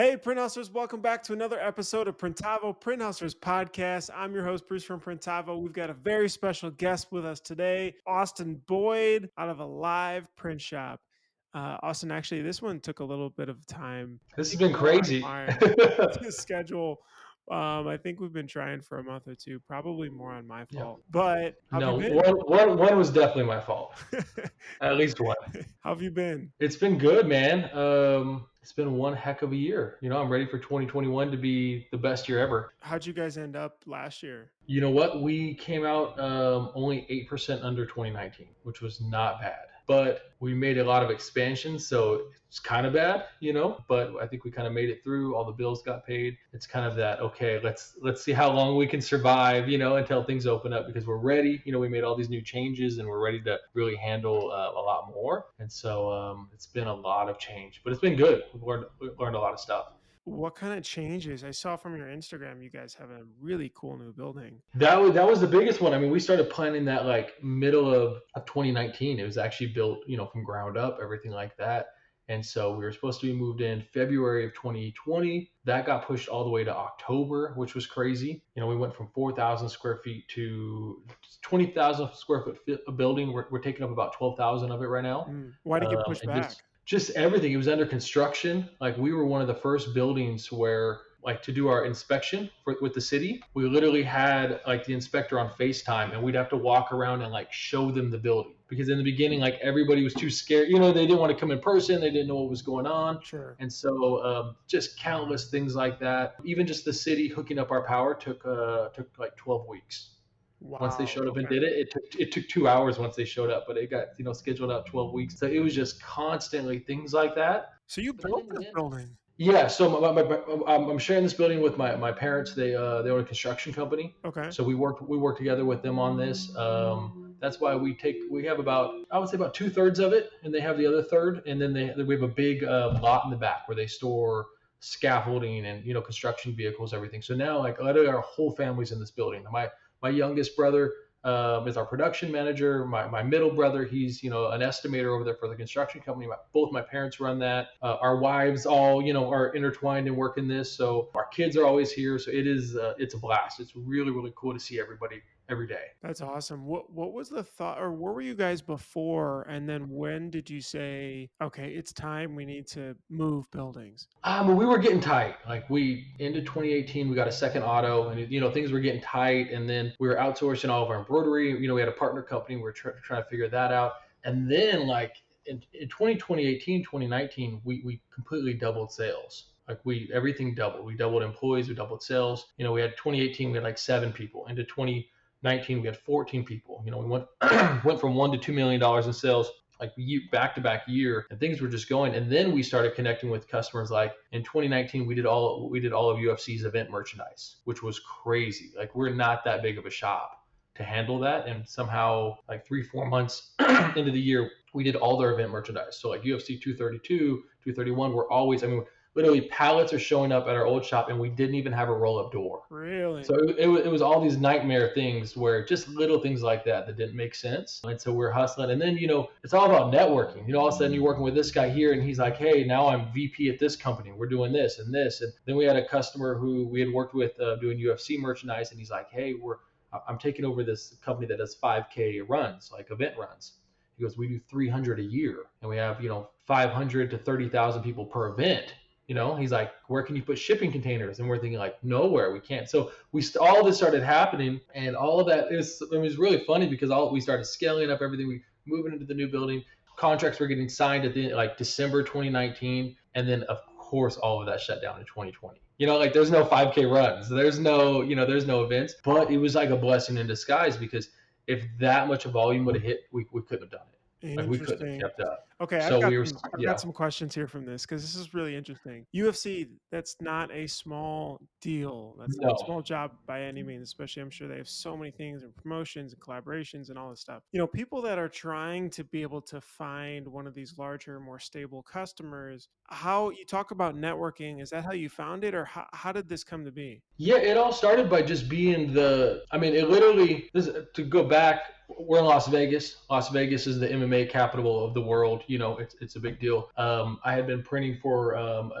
Hey, Print Hustlers, welcome back to another episode of Printavo Print Hustlers podcast. I'm your host, Bruce from Printavo. We've got a very special guest with us today, Austin Boyd out of Alive Print Shop. Uh, Austin, actually, this one took a little bit of time. This has been crazy. to schedule um, I think we've been trying for a month or two, probably more on my fault. Yeah. But no, one, one, one was definitely my fault. At least one. How have you been? It's been good, man. Um, it's been one heck of a year. You know, I'm ready for 2021 to be the best year ever. How'd you guys end up last year? You know what? We came out um, only 8% under 2019, which was not bad but we made a lot of expansions, so it's kind of bad, you know. But I think we kind of made it through. All the bills got paid. It's kind of that okay. Let's let's see how long we can survive, you know, until things open up because we're ready. You know, we made all these new changes and we're ready to really handle uh, a lot more. And so um, it's been a lot of change, but it's been good. We've learned learned a lot of stuff. What kind of changes? I saw from your Instagram, you guys have a really cool new building. That was that was the biggest one. I mean, we started planning that like middle of, of 2019. It was actually built, you know, from ground up, everything like that. And so we were supposed to be moved in February of 2020. That got pushed all the way to October, which was crazy. You know, we went from 4,000 square feet to 20,000 square foot building. We're, we're taking up about 12,000 of it right now. Mm. Why did you um, push back? Just, just everything. It was under construction. Like we were one of the first buildings where like to do our inspection for, with the city, we literally had like the inspector on FaceTime and we'd have to walk around and like show them the building because in the beginning, like everybody was too scared. You know, they didn't want to come in person. They didn't know what was going on. Sure. And so um, just countless things like that. Even just the city hooking up our power took uh, took like 12 weeks. Wow. Once they showed up okay. and did it, it took it took two hours once they showed up, but it got you know scheduled out twelve weeks. So it was just constantly things like that. So you built this building? Yeah. So my, my, my, I'm sharing this building with my, my parents. They uh, they own a construction company. Okay. So we work we work together with them on this. Um, that's why we take we have about I would say about two thirds of it, and they have the other third, and then they we have a big uh, lot in the back where they store scaffolding and you know construction vehicles, everything. So now like literally our whole family's in this building. My my youngest brother um, is our production manager. My, my middle brother, he's you know an estimator over there for the construction company. My, both my parents run that. Uh, our wives all you know are intertwined and work in this. So our kids are always here. So it is uh, it's a blast. It's really really cool to see everybody every day. That's awesome. What what was the thought, or where were you guys before? And then when did you say, okay, it's time we need to move buildings? Um, we were getting tight. Like we into 2018, we got a second auto, and you know things were getting tight. And then we were outsourcing all of our embroidery. You know, we had a partner company. We were tr- trying to figure that out. And then like in, in 2018, 2019, we we completely doubled sales like we everything doubled we doubled employees we doubled sales you know we had 2018 we had like seven people into 20 19 we had 14 people. You know we went went from one to two million dollars in sales like back to back year and things were just going. And then we started connecting with customers like in 2019 we did all we did all of ufc's event merchandise which was crazy. Like we're not that big of a shop to handle that. And somehow like three four months into the year we did all their event merchandise. So like ufc 232 231 we're always i mean literally pallets are showing up at our old shop and we didn't even have a roll up door. Really? So it, it, it, was all these nightmare things where just little things like that that didn't make sense. And so we're hustling. And then, you know, it's all about networking. You know, all of a sudden you're working with this guy here and he's like, hey, now I'm VP at this company. We're doing this and this. And then we had a customer who we had worked with uh, doing UFC merchandise and he's like, hey, we're I'm taking over this company that does 5K runs, like event runs. He goes, we do 300 a year, and we have you know 500 to 30,000 people per event you know he's like where can you put shipping containers? And we're thinking like nowhere we can't. So we all this started happening and all of that is it was really funny because all we started scaling up everything we moving into the new building. Contracts were getting signed at the like december 2019 and then of course all of that shut down in 2020 you know like there's no 5k runs there's no you know there's no events but it was like a blessing in disguise because if that much of volume would have hit we, we couldn't have done it. Like we couldn't have kept up Okay, so I've, got, we were, some, I've yeah. got some questions here from this because this is really interesting. UFC, that's not a small deal. That's no. not a small job by any means, especially I'm sure they have so many things and promotions and collaborations and all this stuff. You know, people that are trying to be able to find one of these larger, more stable customers, how you talk about networking, is that how you found it or how, how did this come to be? Yeah, it all started by just being the, I mean, it literally, this, to go back, we're in Las Vegas. Las Vegas is the MMA capital of the world you know, it's, it's a big deal. Um, I had been printing for um,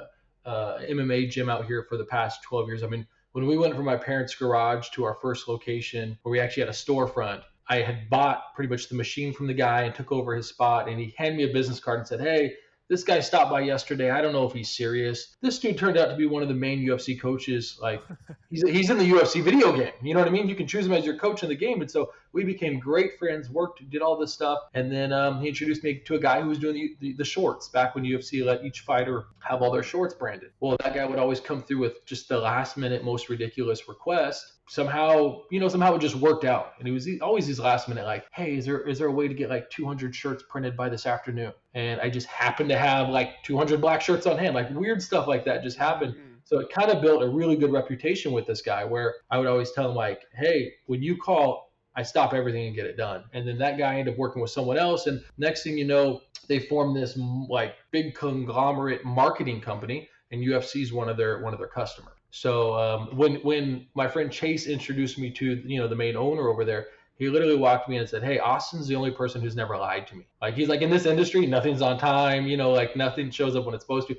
uh, MMA gym out here for the past 12 years. I mean, when we went from my parents' garage to our first location where we actually had a storefront, I had bought pretty much the machine from the guy and took over his spot. And he handed me a business card and said, Hey, this guy stopped by yesterday. I don't know if he's serious. This dude turned out to be one of the main UFC coaches. Like he's he's in the UFC video game. You know what I mean? You can choose him as your coach in the game. And so we became great friends. Worked, did all this stuff, and then um, he introduced me to a guy who was doing the, the, the shorts back when UFC let each fighter have all their shorts branded. Well, that guy would always come through with just the last minute, most ridiculous request somehow you know somehow it just worked out. And it was always these last minute like hey is there is there a way to get like 200 shirts printed by this afternoon? And i just happened to have like 200 black shirts on hand. Like weird stuff like that just happened. Mm-hmm. so it kind of built a really good reputation with this guy where i would always tell him like hey when you call i stop everything and get it done. And then that guy ended up working with someone else. And next thing you know they formed this like big conglomerate marketing company. And ufc is one of their one of their customers so um, when when my friend Chase introduced me to you know the main owner over there, he literally walked me in and said, "Hey, Austin's the only person who's never lied to me. Like he's like in this industry, nothing's on time. You know, like nothing shows up when it's supposed to."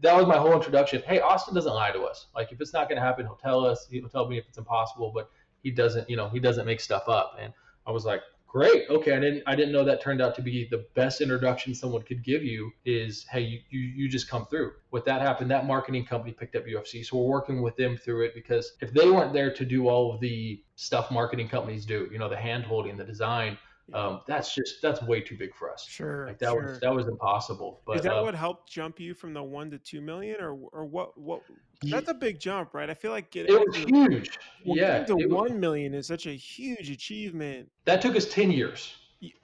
That was my whole introduction. Hey, Austin doesn't lie to us. Like if it's not going to happen, he'll tell us. He'll tell me if it's impossible, but he doesn't. You know, he doesn't make stuff up. And I was like, Great. Okay. I didn't I didn't know that turned out to be the best introduction someone could give you is hey you, you, you just come through. What that happened, that marketing company picked up UFC. So we're working with them through it because if they weren't there to do all of the stuff marketing companies do, you know, the hand holding, the design, um, that's just that's way too big for us. Sure, like that sure. was that was impossible. But is that uh, what helped jump you from the one to two million, or or what? What that's a big jump, right? I feel like getting it was to, huge. yeah, to one million is such a huge achievement. That took us ten years.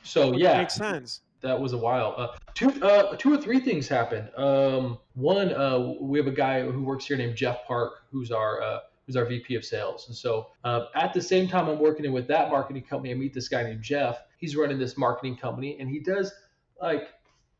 So yeah, makes sense. That was a while. Uh, two, uh, two or three things happened. Um, one, uh, we have a guy who works here named Jeff Park, who's our uh, who's our VP of sales. And so uh, at the same time I'm working with that marketing company, I meet this guy named Jeff. He's running this marketing company, and he does like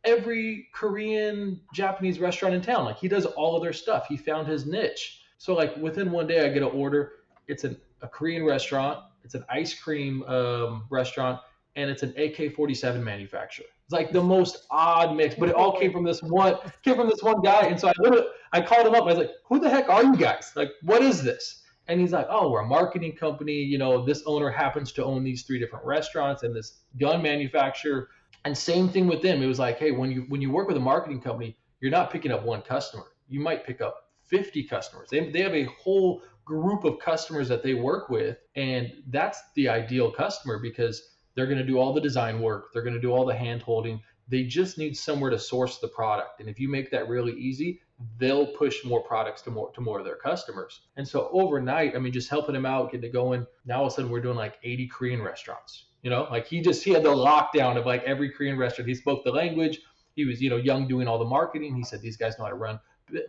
every Korean, Japanese restaurant in town. Like he does all of their stuff. He found his niche. So like within one day, I get an order. It's an, a Korean restaurant. It's an ice cream um, restaurant and it's an AK-47 manufacturer. It's like the most odd mix, but it all came from this one came from this one guy. And so I literally I called him up. I was like, "Who the heck are you guys? Like, what is this?" And he's like, "Oh, we're a marketing company. You know, this owner happens to own these three different restaurants and this gun manufacturer." And same thing with them. It was like, "Hey, when you when you work with a marketing company, you're not picking up one customer. You might pick up 50 customers. They they have a whole group of customers that they work with, and that's the ideal customer because." They're going to do all the design work. They're going to do all the hand holding. They just need somewhere to source the product. And if you make that really easy, they'll push more products to more to more of their customers. And so overnight, I mean, just helping him out, getting it going. Now all of a sudden we're doing like 80 Korean restaurants. You know, like he just he had the lockdown of like every Korean restaurant. He spoke the language. He was, you know, young doing all the marketing. He said these guys know how to run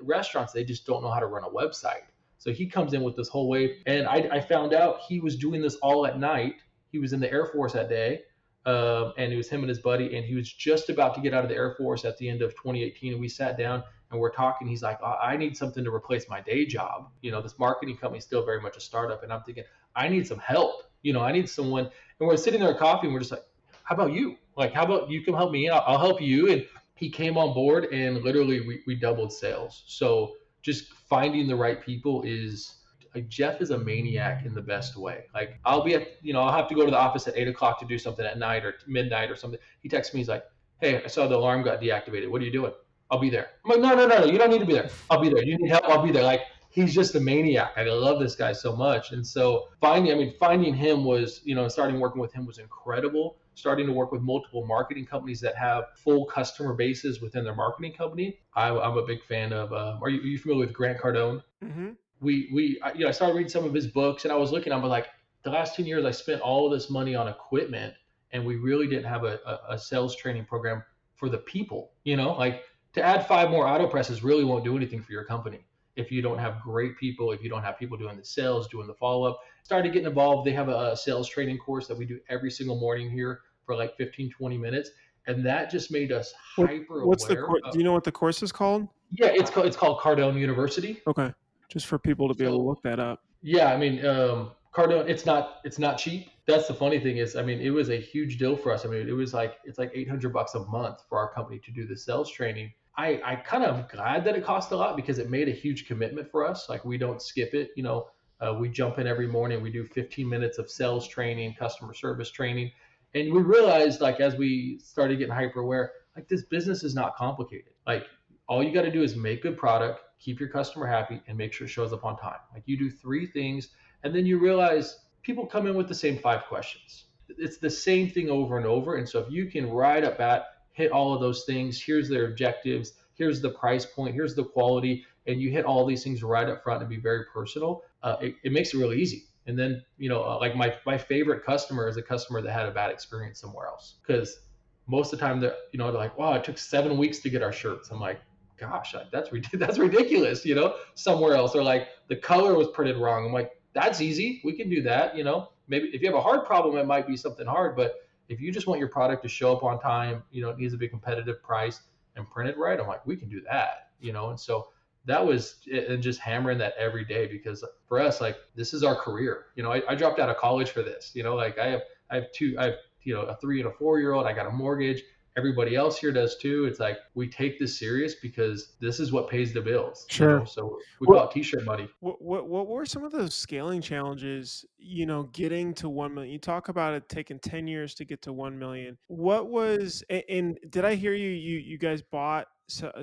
restaurants. They just don't know how to run a website. So he comes in with this whole wave. And I, I found out he was doing this all at night he was in the Air Force that day, um, and it was him and his buddy, and he was just about to get out of the Air Force at the end of 2018. And we sat down and we're talking. He's like, I need something to replace my day job. You know, this marketing company is still very much a startup, and I'm thinking, I need some help. You know, I need someone. And we're sitting there at coffee, and we're just like, How about you? Like, how about you come help me? I'll, I'll help you. And he came on board, and literally we, we doubled sales. So just finding the right people is like Jeff is a maniac in the best way. Like I'll be at, you know, I'll have to go to the office at eight o'clock to do something at night or midnight or something. He texts me, he's like, Hey, I saw the alarm got deactivated. What are you doing? I'll be there. I'm like, no, no, no, no. You don't need to be there. I'll be there. You need help. I'll be there. Like he's just a maniac. I love this guy so much. And so finding, I mean, finding him was, you know, starting working with him was incredible. Starting to work with multiple marketing companies that have full customer bases within their marketing company. I, am a big fan of. Uh, are, you, are you familiar with Grant Cardone? Mm-hmm we we you know I started reading some of his books and I was looking. I'm like, the last ten years I spent all of this money on equipment and we really didn't have a, a, a sales training program for the people. You know, like to add five more auto presses really won't do anything for your company if you don't have great people, if you don't have people doing the sales, doing the follow up. Started getting involved. They have a, a sales training course that we do every single morning here for like 15, 20 minutes. And that just made us hyper What's aware. the do you know what the course is called? Yeah, it's called it's called Cardone University. Okay just for people to be able to look that up. Yeah, I mean, um, Cardone, it's not it's not cheap. That's the funny thing is, I mean, it was a huge deal for us. I mean, it was like it's like 800 bucks a month for our company to do the sales training. I, I kind of glad that it cost a lot because it made a huge commitment for us. Like we don't skip it. You know, uh, we jump in every morning. We do 15 minutes of sales training, customer service training, and we realized like as we started getting hyper aware, like this business is not complicated. Like all you got to do is make good product, keep your customer happy, and make sure it shows up on time. Like you do three things, and then you realize people come in with the same five questions. It's the same thing over and over. And so if you can right up at hit all of those things, here's their objectives, here's the price point, here's the quality, and you hit all these things right up front and be very personal, uh, it, it, makes it really easy. And then, you know, uh, like my, my favorite customer is a customer that had a bad experience somewhere else. Because most of the time, they're, you know, they're like, wow, it took seven weeks to get our shirts. I'm like, gosh, that's that's ridiculous, you know, somewhere else. Or like the color was printed wrong. I'm like, that's easy. We can do that, you know. Maybe if you have a hard problem, it might be something hard. But if you just want your product to show up on time, you know, it needs to be a competitive price and printed right. I'm like, we can do that, you know. And so that was and just hammering that every day because for us, like this is our career. You know, I, I dropped out of college for this. You know, like I have I have two I have you know a three and a four year old. I got a mortgage everybody else here does too. It's like we take this serious because this is what pays the bills. Sure. You know? So we what, call it t-shirt money. What, what what were some of those scaling challenges? You know, getting to one million. You talk about it taking ten years to get to one million. What was and did I hear you? You you guys bought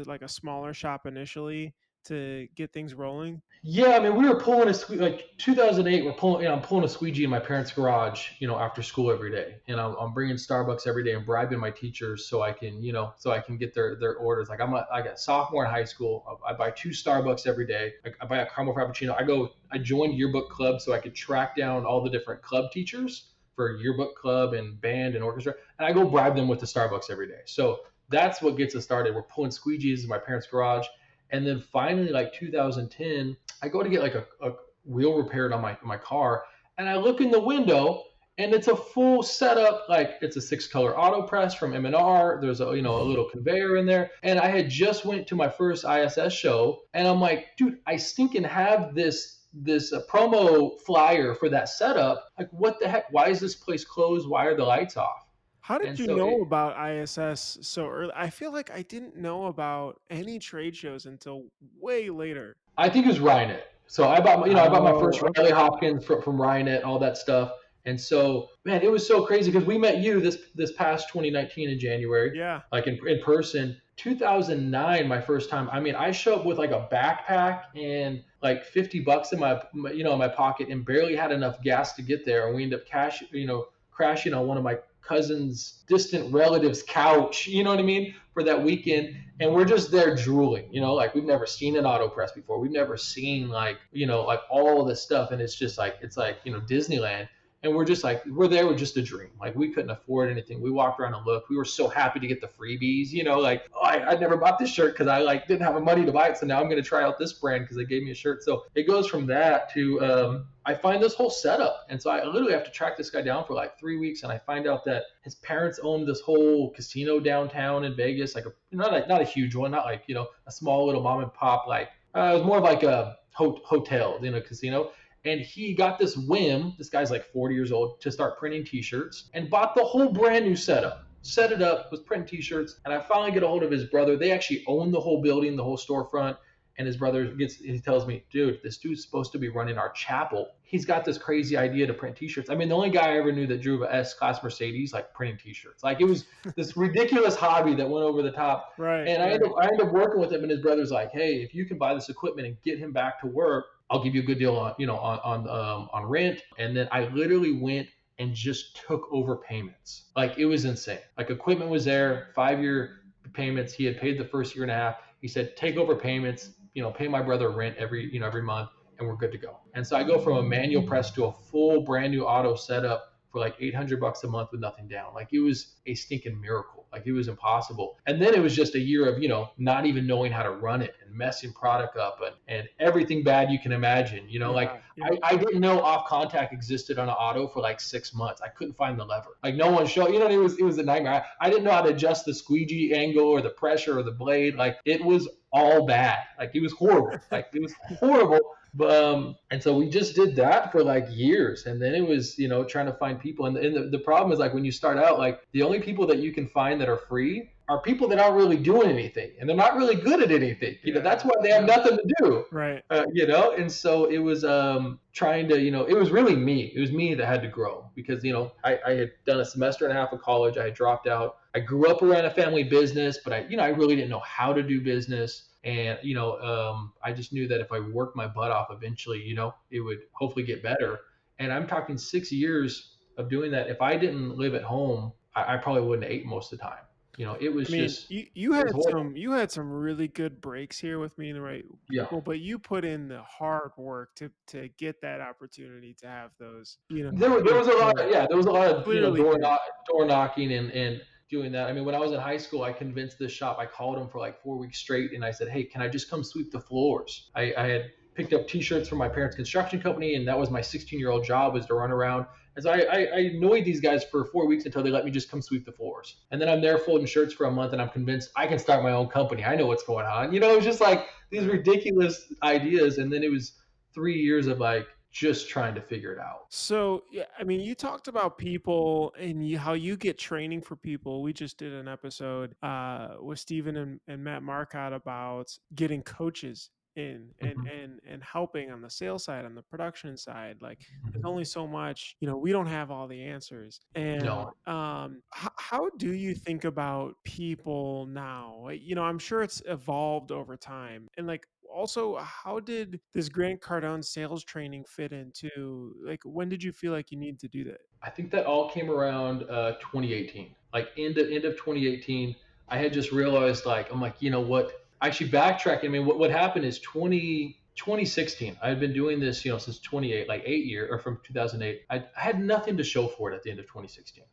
like a smaller shop initially to get things rolling? Yeah, I mean, we were pulling a like 2008. We're pulling, you know, I'm pulling a squeegee in my parents' garage, you know, after school every day, and I'm, I'm bringing Starbucks every day and bribing my teachers so I can, you know, so I can get their their orders. Like I'm a, I got sophomore in high school. Uh, I, buy two Starbucks every day. I, I buy a caramel frappuccino. I go, I joined yearbook club so I could track down all the different club teachers for yearbook club and band and orchestra, and I go bribe them with the Starbucks every day. So that's what gets us started. We're pulling squeegees in my parents' garage. And then finally, like 2010, I go to get like a, a wheel repaired on my my car, and I look in the window and it's a full setup like it's a six color auto press from m&r there's a you know a little conveyor in there. And i had just went to my first iss show and i'm like dude i stinking have this this uh, promo flyer for that setup. Like what the heck? Why is this place closed? Why are the lights off how did and you so know it, about ISS so early? I feel like I didn't know about any trade shows until way later. I think it was Ryonet. So I bought, you know, I bought my first oh, Riley Hopkins from, from Ryonet, all that stuff. And so, man, it was so crazy because we met you this this past 2019 in January. Yeah. Like in, in person. 2009, my first time. I mean, I show up with like a backpack and like 50 bucks in my, you know, in my pocket and barely had enough gas to get there. And we end up cash, you know, crashing on one of my cousin's distant relative's couch, you know what I mean, for that weekend. And we're just there drooling, you know, like we've never seen an auto press before. We've never seen like, you know, like all this stuff. And it's just like, it's like, you know, Disneyland and we're just like we're there with just a dream. Like we couldn't afford anything. We walked around and looked. We were so happy to get the freebies you know like oh, I, I never bought this shirt because i like didn't have the money to buy it. So now i'm going to try out this brand because they gave me a shirt. So it goes from that to um, i find this whole setup. And so i literally have to track this guy down for like three weeks. And i find out that his parents owned this whole casino downtown in vegas like a not a, not a huge one not like you know a small little mom and pop like uh, it was more of like a ho- hotel in a casino and he got this whim this guy's like 40 years old to start printing t-shirts and bought the whole brand new setup set it up was printing t-shirts. And i finally get a hold of his brother. They actually own the whole building the whole storefront. And his brother gets he tells me dude this dude's supposed to be running our chapel. He's got this crazy idea to print t-shirts. I mean the only guy i ever knew that drew a s class mercedes like printing t-shirts. Like it was this ridiculous hobby that went over the top. Right and. I, end up, I ended up working with him and his brother's like hey if you can buy this equipment and get him back to work I'll give you a good deal on, you know, on on um, on rent. And then I literally went and just took over payments. Like it was insane. Like equipment was there, five year payments. He had paid the first year and a half. He said, take over payments, you know, pay my brother rent every, you know, every month and we're good to go. And so I go from a manual press to a full brand new auto setup for like 800 bucks a month with nothing down. Like it was a stinking miracle. Like it was impossible. And then it was just a year of, you know, not even knowing how to run it and messing product up and, and everything bad you can imagine. You know, yeah, like yeah. I, I didn't know off contact existed on an auto for like six months. I couldn't find the lever. Like no one showed, you know, it was it was a nightmare. I, I didn't know how to adjust the squeegee angle or the pressure or the blade. Like it was all bad. Like it was horrible. like it was horrible. But, um, and so we just did that for like years. And then it was, you know, trying to find people. And, and the, the problem is like when you start out, like the only people that you can find that are free are people that aren't really doing anything and they're not really good at anything. You know, that's why they have nothing to do. Right. Uh, you know, and so it was um, trying to, you know, it was really me. It was me that had to grow because, you know, I, I had done a semester and a half of college. I had dropped out. I grew up around a family business, but I, you know, I really didn't know how to do business. And, you know, um, I just knew that if I worked my butt off eventually, you know, it would hopefully get better. And I'm talking six years of doing that. If I didn't live at home, I, I probably wouldn't have ate most of the time. You know, it was I mean, just you, you had some you had some really good breaks here with me in the right people, yeah. but you put in the hard work to to get that opportunity to have those. You know, there, there was a lot. Of, yeah, there was a lot of you know, door, knock, door knocking and and doing that. I mean, when I was in high school, I convinced this shop. I called them for like four weeks straight, and I said, "Hey, can I just come sweep the floors?" I, I had picked up T-shirts from my parents' construction company, and that was my 16-year-old job was to run around and so I, I, I, annoyed these guys for four weeks until they let me just come sweep the floors. And then I'm there folding shirts for a month and I'm convinced I can start my own company. I know what's going on. You know, it was just like these ridiculous ideas. And then it was three years of like just trying to figure it out. So, yeah, I mean, you talked about people and you, how you get training for people. We just did an episode uh, with Stephen and, and Matt Marcotte about getting coaches in and mm-hmm. and and helping on the sales side on the production side like there's mm-hmm. only so much you know we don't have all the answers and no. um h- how do you think about people now you know i'm sure it's evolved over time and like also how did this grant cardone sales training fit into like when did you feel like you needed to do that i think that all came around uh 2018 like end of end of 2018 i had just realized like i'm like you know what actually backtracking, I mean, what, what happened is 20, 2016, I had been doing this, you know, since 28, like eight year or from 2008. I, I had nothing to show for it at the end of 2016.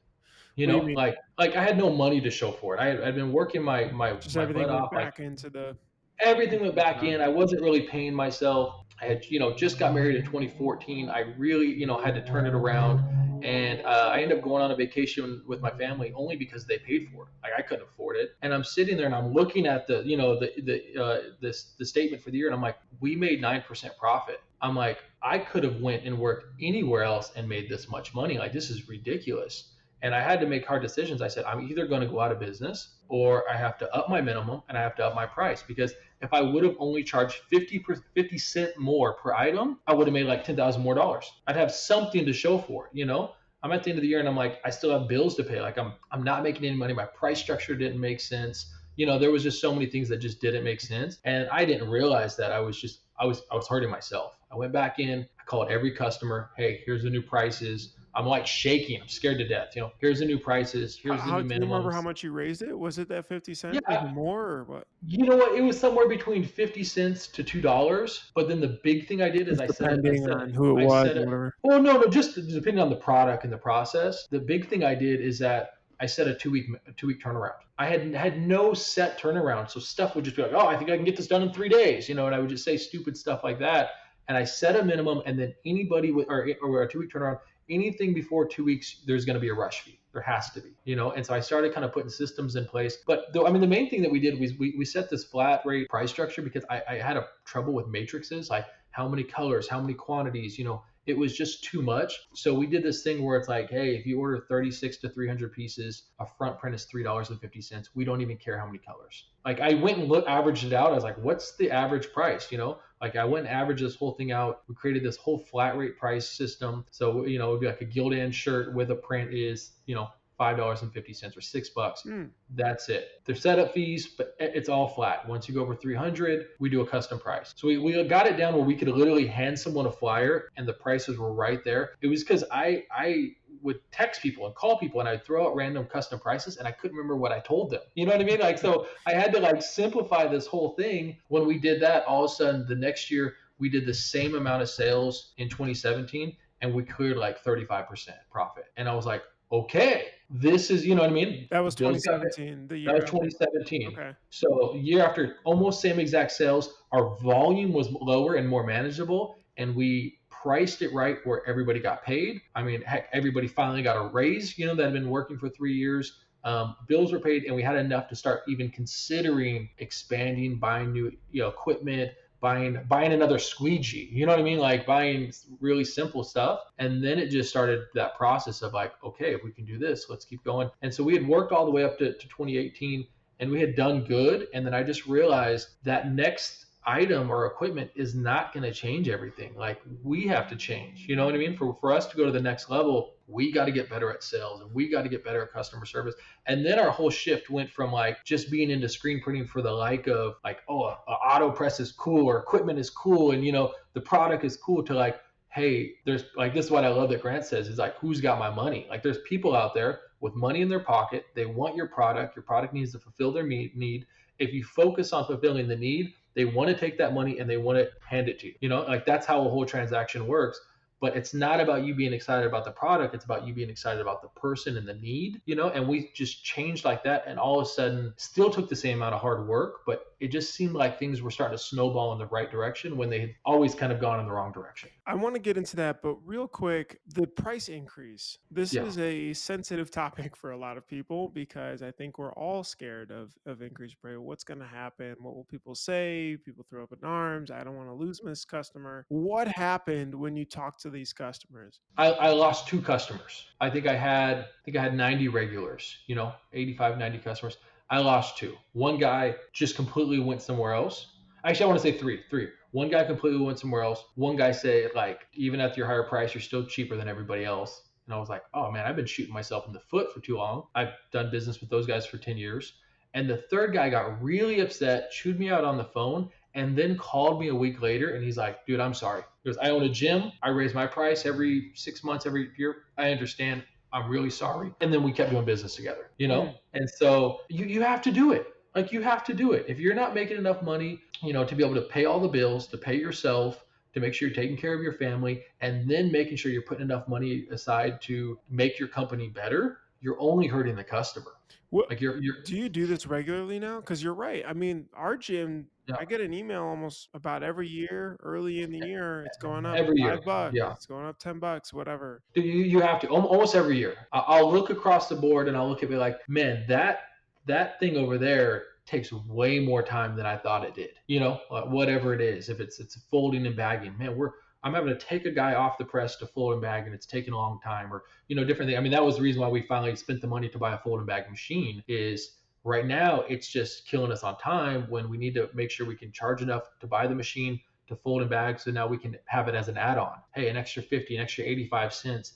You know, you like like I had no money to show for it. I had I'd been working my my just my everything went off, back like, into the everything went back in. I wasn't really paying myself. I had you know just got married in 2014. I really you know had to turn it around and uh, I ended up going on a vacation with my family only because they paid for it. Like I couldn't afford it, and I'm sitting there and I'm looking at the, you know, the the uh, this the statement for the year, and I'm like, we made nine percent profit. I'm like, I could have went and worked anywhere else and made this much money. Like this is ridiculous. And I had to make hard decisions. I said, I'm either going to go out of business or I have to up my minimum and I have to up my price because if I would have only charged 50 per, 50 cent more per item, I would have made like 10,000 more dollars. I'd have something to show for it, you know? I'm at the end of the year and I'm like, I still have bills to pay. Like I'm I'm not making any money. My price structure didn't make sense. You know, there was just so many things that just didn't make sense. And I didn't realize that I was just I was I was hurting myself. I went back in, I called every customer, hey, here's the new prices. I'm like shaking. I'm scared to death. You know, here's the new prices. Here's how, the new minimums. Do you remember how much you raised it? Was it that 50 cents? Yeah. more or what? You know what? It was somewhere between 50 cents to $2. But then the big thing I did is I said, depending on who it was, whatever. Well, no, no, just depending on the product and the process. The big thing I did is that I set a two week two week turnaround. I had had no set turnaround, so stuff would just be like, oh, I think I can get this done in three days, you know, and I would just say stupid stuff like that. And I set a minimum, and then anybody with or, or a two week turnaround, anything before two weeks, there's going to be a rush fee. There has to be, you know. And so I started kind of putting systems in place. But though, I mean, the main thing that we did was we, we set this flat rate price structure because I, I had a trouble with matrices, like how many colors, how many quantities, you know. It was just too much. So we did this thing where it's like, hey, if you order 36 to 300 pieces, a front print is $3.50. We don't even care how many colors. Like I went and looked, averaged it out. I was like, what's the average price? You know, like I went and averaged this whole thing out. We created this whole flat rate price system. So, you know, it would be like a Gildan shirt with a print is, you know, five dollars and fifty cents or six bucks. Mm. That's it. There's setup fees, but it's all flat. Once you go over 300, we do a custom price. So we, we got it down where we could literally hand someone a flyer and the prices were right there. It was because I I would text people and call people and I'd throw out random custom prices and I couldn't remember what I told them. You know what I mean? Like, so I had to like simplify this whole thing. When we did that, all of a sudden the next year we did the same amount of sales in 2017 and we cleared like 35% profit. And I was like, okay, this is, you know what I mean? That was 2017. The year that was 2017. Okay. So year after almost same exact sales, our volume was lower and more manageable. And we priced it right where everybody got paid. I mean, heck, everybody finally got a raise, you know, that had been working for three years. Um, bills were paid, and we had enough to start even considering expanding, buying new, you know, equipment, buying buying another squeegee. You know what I mean? Like buying really simple stuff. And then it just started that process of like, okay, if we can do this, let's keep going. And so we had worked all the way up to, to 2018 and we had done good. And then I just realized that next item or equipment is not going to change everything. Like we have to change. You know what I mean? For for us to go to the next level, we got to get better at sales and we got to get better at customer service. And then our whole shift went from like just being into screen printing for the like of like, oh, a, a auto press is cool or equipment is cool and you know the product is cool to like hey, there's like this is what I love that Grant says is like, who's got my money? Like there's people out there with money in their pocket. They want your product. Your product needs to fulfill their need. If you focus on fulfilling the need, they want to take that money and they want to hand it to you. You know, like that's how a whole transaction works but it's not about you being excited about the product it's about you being excited about the person and the need you know and we just changed like that and all of a sudden still took the same amount of hard work but it just seemed like things were starting to snowball in the right direction when they had always kind of gone in the wrong direction i want to get into that but real quick the price increase this yeah. is a sensitive topic for a lot of people because i think we're all scared of of increased price what's going to happen what will people say people throw up in arms i don't want to lose this customer what happened when you talked to these customers? I, I lost two customers. I think I had I think I had 90 regulars, you know, 85, 90 customers. I lost two. One guy just completely went somewhere else. Actually, I want to say three. Three. One guy completely went somewhere else. One guy said, like, even at your higher price, you're still cheaper than everybody else. And I was like, oh man, I've been shooting myself in the foot for too long. I've done business with those guys for 10 years. And the third guy got really upset, chewed me out on the phone, and then called me a week later and he's like, dude, I'm sorry. Goes, I own a gym. I raise my price every six months, every year. I understand. I'm really sorry. And then we kept doing business together, you know? Mm. And so you, you have to do it. Like you have to do it. If you're not making enough money, you know, to be able to pay all the bills, to pay yourself, to make sure you're taking care of your family, and then making sure you're putting enough money aside to make your company better, you're only hurting the customer. What, like you're, you're, do you do this regularly now? Because you're right. I mean, our gym, yeah. I get an email almost about every year. Early in the year, it's going up every year. Five bucks. Yeah, it's going up ten bucks, whatever. You you have to almost every year. I'll look across the board and I'll look at me like, man, that that thing over there takes way more time than I thought it did. You know, whatever it is, if it's it's folding and bagging, man, we're I'm having to take a guy off the press to fold and bag, and it's taking a long time, or you know, different thing. I mean, that was the reason why we finally spent the money to buy a fold and bag machine. Is right now it's just killing us on time when we need to make sure we can charge enough to buy the machine to fold and bag, so now we can have it as an add-on. Hey, an extra 50, an extra 85 cents.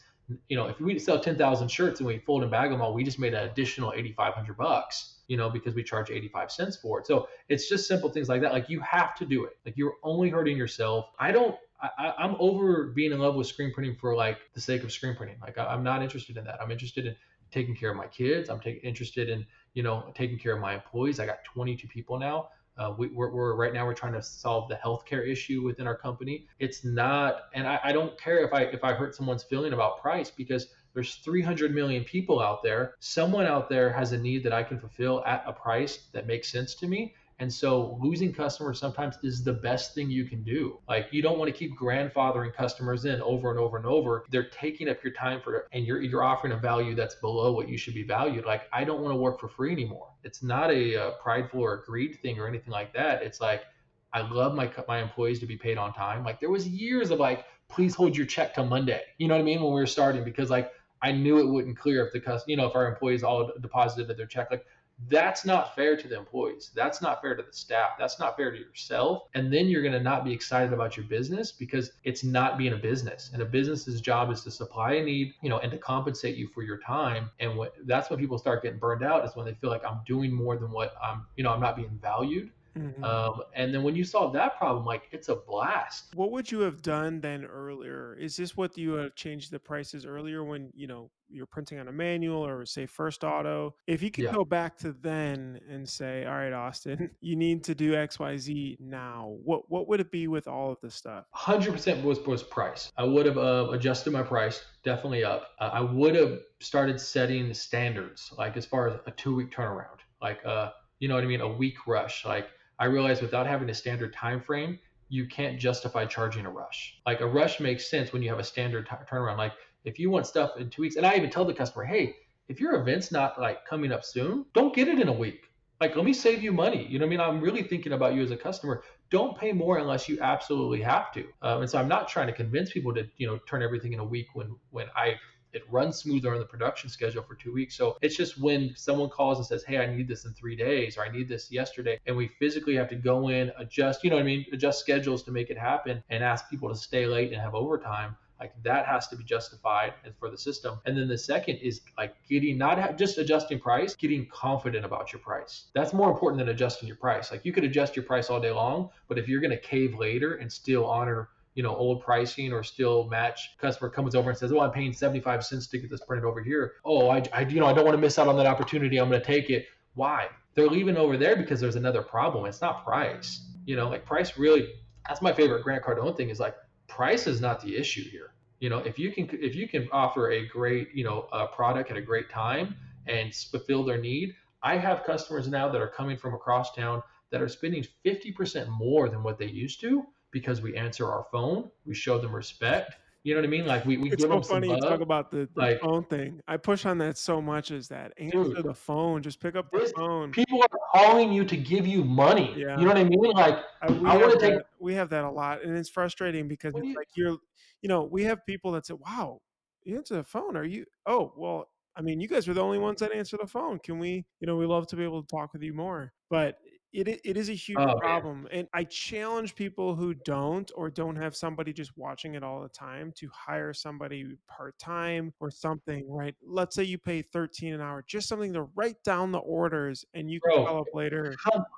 You know, if we sell 10,000 shirts and we fold and bag them all, we just made an additional 8,500 bucks you know, because we charge 85 cents for it. So it's just simple things like that. Like you have to do it. Like you're only hurting yourself. I don't I, am over being in love with screen printing for like the sake of screen printing. Like I, am not interested in that. I'm interested in taking care of my kids. I'm take, interested in you know taking care of my employees. I got 22 people now. Uh, we, are we're right now we're trying to solve the healthcare issue within our company. It's not, and I, I don't care if I if I hurt someone's feeling about price because there's 300 million people out there. Someone out there has a need that I can fulfill at a price that makes sense to me. And so losing customers sometimes is the best thing you can do. Like you don't want to keep grandfathering customers in over and over and over. They're taking up your time for and you're you're offering a value that's below what you should be valued. Like I don't want to work for free anymore. It's not a, a prideful or a greed thing or anything like that. It's like I love my my employees to be paid on time. Like there was years of like please hold your check till Monday. You know what I mean when we were starting because like I knew it wouldn't clear if the customer, you know, if our employees all deposited their check. Like that's not fair to the employees. That's not fair to the staff. That's not fair to yourself. And then you're going to not be excited about your business because it's not being a business. And a business's job is to supply a need, you know, and to compensate you for your time. And what that's when people start getting burned out is when they feel like I'm doing more than what I'm, you know, I'm not being valued. Mm-hmm. Um, and then when you solve that problem, like it's a blast. What would you have done then earlier? Is this what you have changed the prices earlier when you know you're printing on a manual or say first auto? If you could yeah. go back to then and say, all right, Austin, you need to do X, Y, Z now. What what would it be with all of this stuff? Hundred percent was was price. I would have uh, adjusted my price definitely up. Uh, I would have started setting standards like as far as a two week turnaround, like uh you know what I mean, a week rush, like I realized without having a standard time frame, you can't justify charging a rush. Like a rush makes sense when you have a standard t- turnaround. Like if you want stuff in two weeks, and I even tell the customer, hey, if your event's not like coming up soon, don't get it in a week. Like let me save you money. You know what I mean? I'm really thinking about you as a customer. Don't pay more unless you absolutely have to. Um, and so I'm not trying to convince people to you know turn everything in a week when when I it runs smoother on the production schedule for two weeks. So it's just when someone calls and says, Hey, I need this in three days or I need this yesterday. And we physically have to go in, adjust, you know what I mean? Adjust schedules to make it happen and ask people to stay late and have overtime like that has to be justified for the system and then the second is like getting not just adjusting price getting confident about your price that's more important than adjusting your price like you could adjust your price all day long but if you're going to cave later and still honor you know old pricing or still match customer comes over and says oh i'm paying 75 cents to get this printed over here. Oh i, I you know i don't want to miss out on that opportunity. I'm going to take it. Why? They're leaving over there because there's another problem. It's not price. You know like price really that's my favorite grant cardone thing is like price is not the issue here. You know, if you can if you can offer a great you know a product at a great time and fulfill their need, I have customers now that are coming from across town that are spending 50% more than what they used to because we answer our phone, we show them respect, you know what I mean? Like we, we it's give so them funny you talk about the, the like, phone thing. I push on that so much is that answer dude, the phone, just pick up the phone. People are calling you to give you money. Yeah. You know what I mean? Like uh, I, I want to take we have that a lot and it's frustrating because it's you, like you're you know, we have people that say, Wow, you answer the phone. Are you oh well I mean, you guys are the only ones that answer the phone. Can we, you know, we love to be able to talk with you more. But it it is a huge oh, problem, man. and I challenge people who don't or don't have somebody just watching it all the time to hire somebody part time or something. Right? Let's say you pay thirteen an hour, just something to write down the orders, and you can Bro, follow up later.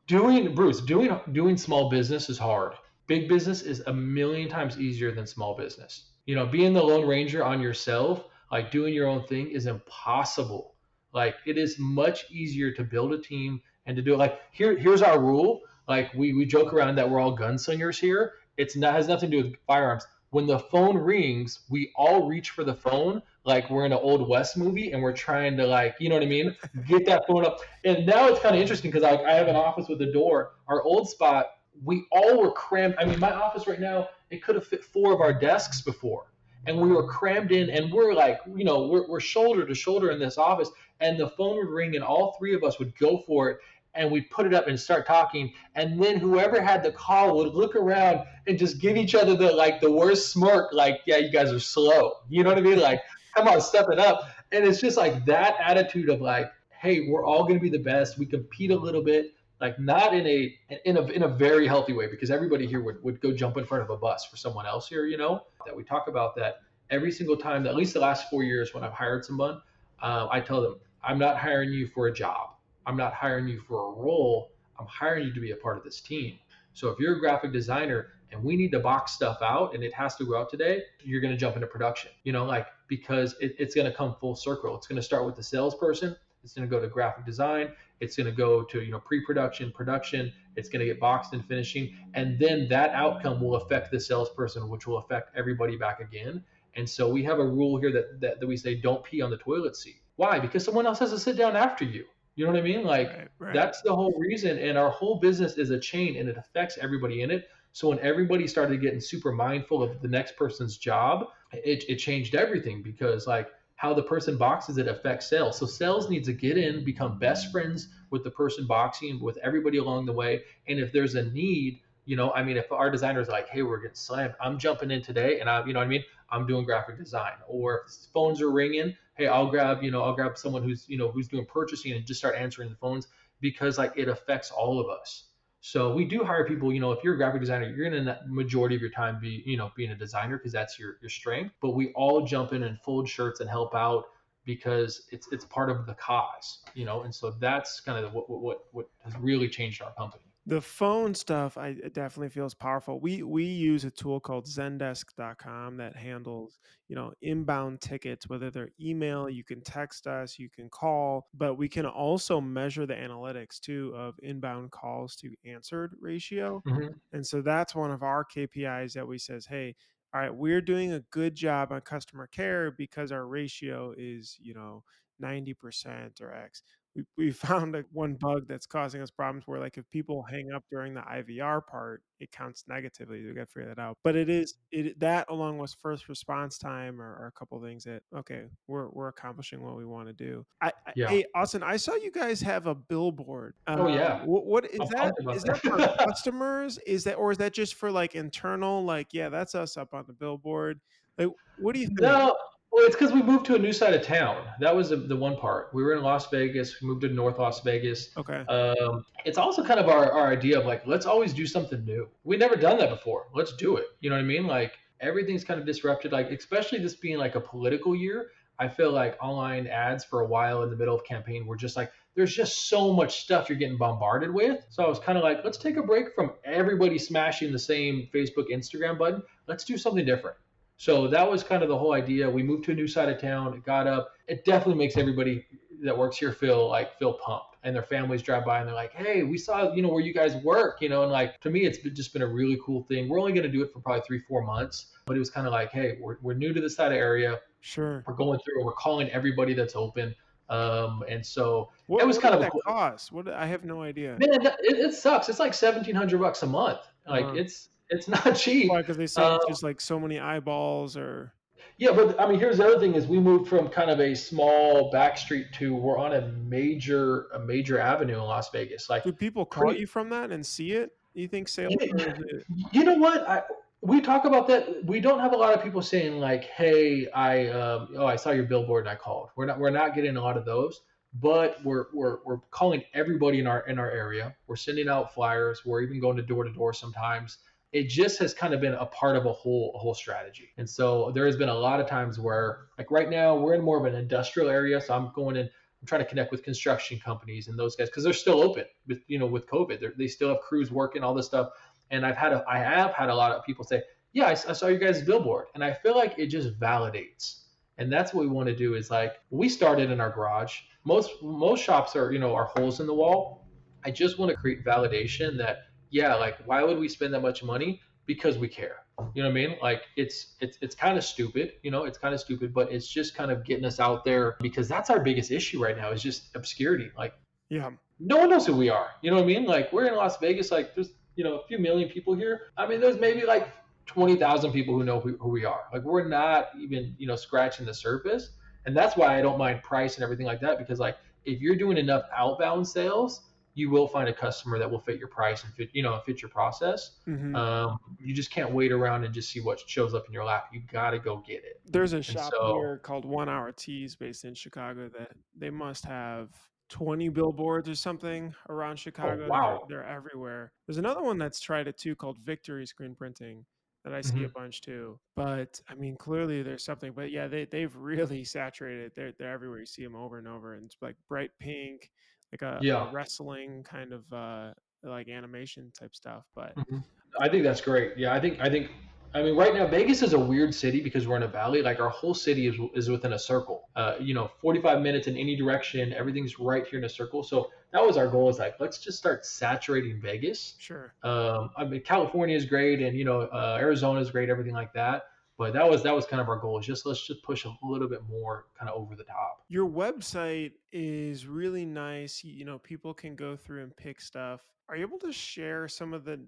Doing Bruce, doing doing small business is hard. Big business is a million times easier than small business. You know, being the lone ranger on yourself, like doing your own thing, is impossible. Like it is much easier to build a team and to do it. Like here here's our rule. Like we we joke around that we're all gunslingers here. It's not has nothing to do with firearms. When the phone rings we all reach for the phone like we're in an old west movie and we're trying to like you know what i mean? Get that phone up. And now it's kind of interesting because I, I have an office with a door. Our old spot we all were crammed. I mean my office right now it could have fit four of our desks before and we were crammed in and we're like you know we're, we're shoulder to shoulder in this office and the phone would ring and all three of us would go for it and we'd put it up and start talking and then whoever had the call would look around and just give each other the like the worst smirk like yeah you guys are slow. You know what i mean? Like come on step it up. And it's just like that attitude of like hey we're all going to be the best. We compete a little bit like not in a in a in a very healthy way because everybody here would, would go jump in front of a bus for someone else here you know that we talk about that every single time at least the last four years when i've hired someone uh, i tell them i'm not hiring you for a job I'm not hiring you for a role. I'm hiring you to be a part of this team. So if you're a graphic designer and we need to box stuff out and it has to go out today, you're going to jump into production. You know, like because it, it's going to come full circle. It's going to start with the salesperson. It's going to go to graphic design. It's going to go to you know pre-production, production. It's going to get boxed and finishing, and then that outcome will affect the salesperson, which will affect everybody back again. And so we have a rule here that, that, that we say don't pee on the toilet seat. Why? Because someone else has to sit down after you. You know what I mean? Like right, right. that's the whole reason. And our whole business is a chain and it affects everybody in it. So when everybody started getting super mindful of the next person's job, it, it changed everything because like how the person boxes it affects sales. So sales needs to get in, become best friends with the person boxing, with everybody along the way. And if there's a need, you know, I mean, if our designer's like, hey, we're getting slammed, I'm jumping in today and I, you know what I mean? I'm doing graphic design. Or if phones are ringing, hey, I'll grab, you know, I'll grab someone who's, you know, who's doing purchasing and just start answering the phones because like it affects all of us. So we do hire people, you know, if you're a graphic designer, you're going to majority of your time be, you know, being a designer because that's your your strength. But we all jump in and fold shirts and help out because it's it's part of the cause, you know. And so that's kind of what what what has really changed our company. The phone stuff, I it definitely feels powerful. We we use a tool called Zendesk.com that handles you know inbound tickets, whether they're email, you can text us, you can call, but we can also measure the analytics too of inbound calls to answered ratio, mm-hmm. and so that's one of our KPIs that we says, hey, all right, we're doing a good job on customer care because our ratio is you know 90% or X we, we found a, one bug that's causing us problems where like if people hang up during the IVR part, it counts negatively. We got to figure that out. But it is it that along with first response time are, are a couple things that okay, we're we're accomplishing what we want to do. I, yeah. hey Austin, I saw you guys have a billboard. oh yeah. Um, what, what is that? Is that for customers? Is that or is that just for like internal? Like yeah, that's us up on the billboard. Like what do you think? No, Well, it's because we moved to a new side of town. That was the, the one part. We were in Las Vegas. We moved to North Las Vegas. Okay. Um, it's also kind of our, our idea of like, let's always do something new. We've never done that before. Let's do it. You know what I mean? Like everything's kind of disrupted. Like especially this being like a political year. I feel like online ads for a while in the middle of campaign were just like, there's just so much stuff you're getting bombarded with. So I was kind of like, let's take a break from everybody smashing the same Facebook, Instagram button. Let's do something different. So that was kind of the whole idea. We moved to a new side of town. It got up. It definitely makes everybody that works here feel like feel pumped, and their families drive by and they're like, "Hey, we saw you know where you guys work," you know, and like to me, it's just been a really cool thing. We're only going to do it for probably three, four months, but it was kind of like, "Hey, we're we're new to this side of area. Sure. We're going through. We're calling everybody that's open." Um, and so what, it was kind of that cool. cost. What I have no idea. Man, it, it sucks. It's like seventeen hundred bucks a month. Like uh-huh. it's it's not cheap. Why? Because they say it's just like so many eyeballs or. Yeah, but I mean, here's the other thing: is we moved from kind of a small back street to we're on a major a major avenue in Las Vegas. Like, do people call pretty, you from that and see it? You think sales? You, you know what? I, we talk about that. We don't have a lot of people saying like, "Hey, I um, oh I saw your billboard and I called." We're not we're not getting a lot of those, but we're we're we're calling everybody in our in our area. We're sending out flyers. We're even going to door to door sometimes it just has kind of been a part of a whole a whole strategy. And so there has been a lot of times where like right now we're in more of an industrial area, so I'm going in I'm trying to connect with construction companies and those guys because they're still open with you know with COVID. They're, they still have crews working all this stuff. And I've had a, I have had a lot of people say, yeah, I, I saw your guys' billboard, and I feel like it just validates. And that's what we want to do is like we started in our garage. Most most shops are you know are holes in the wall. I just want to create validation that yeah, like why would we spend that much money? Because we care. You know what I mean? Like it's it's it's kind of stupid, you know, it's kind of stupid, but it's just kind of getting us out there because that's our biggest issue right now is just obscurity. Like yeah. No one knows who we are. You know what I mean? Like we're in Las Vegas, like there's you know a few million people here. I mean, there's maybe like twenty thousand people who know who, who we are. Like we're not even you know scratching the surface, and that's why I don't mind price and everything like that because like if you're doing enough outbound sales, you will find a customer that will fit your price and fit you know fit your process mm-hmm. um, you just can't wait around and just see what shows up in your lap you got to go get it there's a shop so, here called one hour tees based in chicago that they must have 20 billboards or something around oh, chicago oh, wow. they're, they're, everywhere there's another one that's tried it too called victory screen printing that I see mm-hmm. a bunch too. But I mean, clearly there's something. But yeah, they they've really saturated. They're they're everywhere. You see them over and over, and it's like bright pink, like a, yeah. a wrestling kind of uh, like animation type stuff. But mm-hmm. I think that's great. Yeah, I think I think I mean, right now Vegas is a weird city because we're in a valley. Like our whole city is, is within a circle. Uh, you know, 45 minutes in any direction, everything's right here in a circle. So that was our goal. Is like let's just start saturating Vegas. Sure. Um, I mean, California is great, and you know, uh, Arizona is great, everything like that but that was that was kind of our goal is just let's just push a little bit more kind of over the top. Your website is really nice you know people can go through and pick stuff. Are you able to share some of the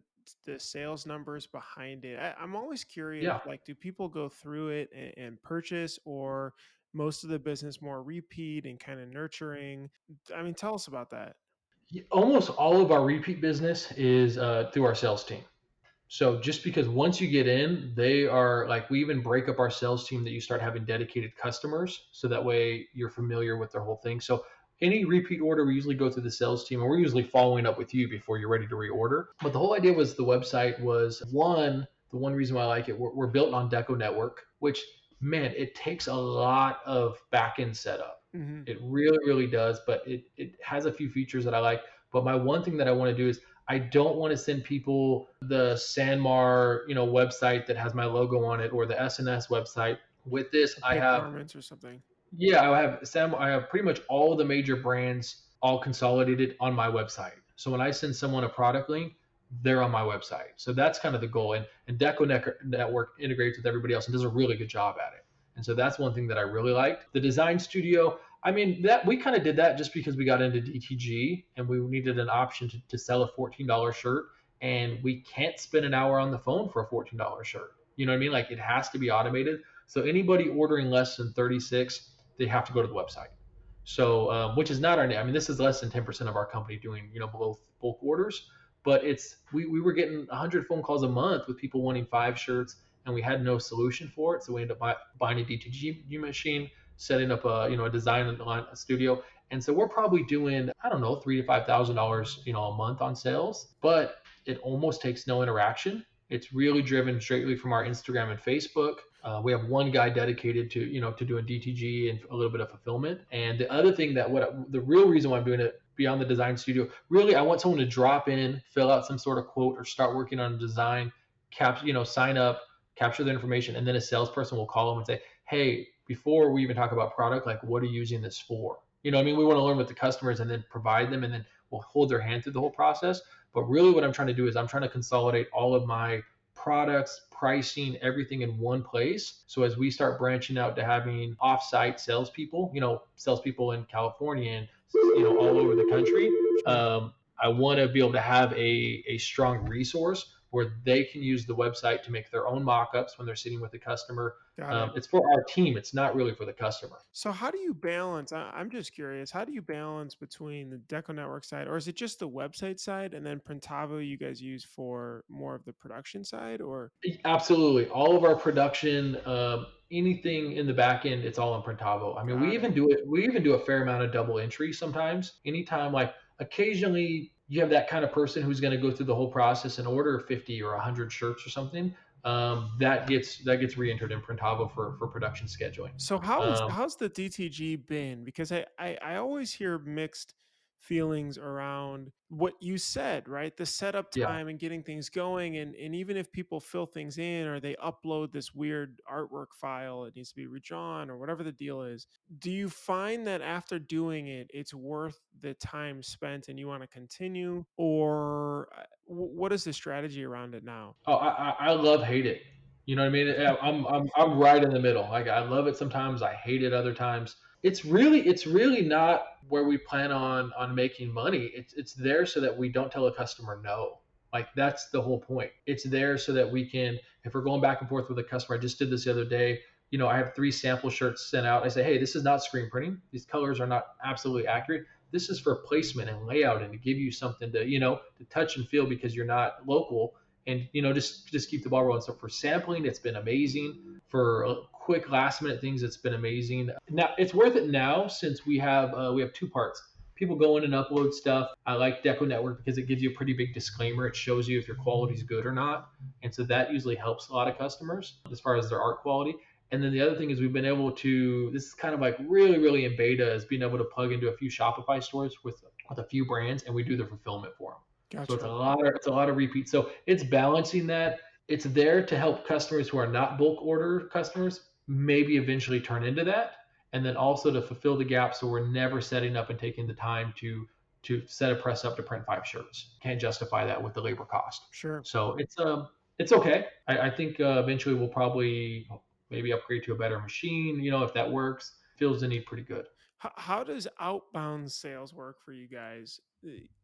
the sales numbers behind it? I, am always curious yeah. like do people go through it and, and purchase or most of the business more repeat and kind of nurturing? I mean tell us about that. Almost all of our repeat business is uh, through our sales team so just because once you get in, they are like we even break up our sales team that you start having dedicated customers, so that way you're familiar with their whole thing. So any repeat order, we usually go through the sales team, and we're usually following up with you before you're ready to reorder. But the whole idea was the website was one, the one reason why I like it. We're, we're built on Deco Network, which man, it takes a lot of backend setup. Mm-hmm. It really, really does, but it it has a few features that I like. But my one thing that I want to do is I don't want to send people the Sanmar, you know, website that has my logo on it or the SNS website. With this, I have or something. Yeah, I have Sam. I have pretty much all the major brands all consolidated on my website. So when I send someone a product link, they're on my website. So that's kind of the goal. And and Deco Network integrates with everybody else and does a really good job at it. And so that's one thing that I really liked. The design studio, I mean, that we kind of did that just because we got into DTG and we needed an option to, to sell a $14 shirt. And we can't spend an hour on the phone for a $14 shirt. You know what I mean? Like it has to be automated. So anybody ordering less than 36, they have to go to the website. So, um, which is not our, I mean, this is less than 10% of our company doing, you know, both bulk orders, but it's, we, we were getting 100 phone calls a month with people wanting five shirts and we had no solution for it. So we ended up buy, buying a DTG machine, setting up a you know a design line a studio, and so we're probably doing I don't know three to five thousand dollars you know a month on sales, but it almost takes no interaction. It's really driven straightly from our Instagram and Facebook. Uh, we have one guy dedicated to you know to doing DTG and a little bit of fulfillment. And the other thing that what the real reason why I'm doing it beyond the design studio, really I want someone to drop in, fill out some sort of quote, or start working on a design, cap you know sign up, capture the information, and then a salesperson will call them and say, hey, before we even talk about product, like what are you using this for? You know, I mean, we want to learn with the customers and then provide them, and then we'll hold their hand through the whole process. But really, what I'm trying to do is I'm trying to consolidate all of my products, pricing, everything in one place. So as we start branching out to having offsite salespeople, you know, salespeople in California and you know all over the country, um, I want to be able to have a, a strong resource where they can use the website to make their own mock-ups when they're sitting with the customer. Um, it. It's for our team. It's not really for the customer. So how do you balance? I, am just curious. How do you balance between the Deco Network side, or is it just the website side, and then Printavo you guys use for more of the production side, or? Absolutely, all of our production. Um, anything in the back end, it's all in Printavo. I mean, Got we it. even do it. We even do a fair amount of double entry sometimes. Anytime, like occasionally you have that kind of person who's going to go through the whole process and order 50 or 100 shirts or something um, that gets that gets re-entered in Printavo for for production scheduling. So how is, um, how's the DTG been? Because I, I I always hear mixed feelings around what you said, right? The setup time yeah. and getting things going. And, and even if people fill things in or they upload this weird artwork file, it needs to be redrawn or whatever the deal is. Do you find that after doing it, it's worth the time spent and you want to continue? Or uh, what is the strategy around it now? Oh, I, I love hate it. You know what I mean? I'm, I'm, I'm right in the middle. Like I love it sometimes. I hate it other times it's really it's really not where we plan on on making money. It's it's there so that we don't tell a customer no. Like that's the whole point. It's there so that we can if we're going back and forth with a customer i just did this the other day you know i have three sample shirts sent out. I say hey this is not screen printing. These colors are not absolutely accurate. This is for placement and layout and to give you something to you know to touch and feel because you're not local. And you know just just keep the ball rolling. So for sampling it's been amazing. For quick last minute things it's been amazing. Now it's worth it now since we have uh, we have two parts. People go in and upload stuff. I like deco network because it gives you a pretty big disclaimer. It shows you if your quality is good or not. And so that usually helps a lot of customers as far as their art quality. And then the other thing is we've been able to this is kind of like really really in beta is being able to plug into a few shopify stores with with a few brands and we do the fulfillment for them Gotcha. So it's a lot of it's a lot of repeat. So it's balancing that. It's there to help customers who are not bulk order customers maybe eventually turn into that, and then also to fulfill the gap so we're never setting up and taking the time to to set a press up to print five shirts. Can't justify that with the labor cost. Sure. So it's um it's okay. I, I think uh, eventually we'll probably maybe upgrade to a better machine. You know if that works. Feels the need pretty good. How does outbound sales work for you guys?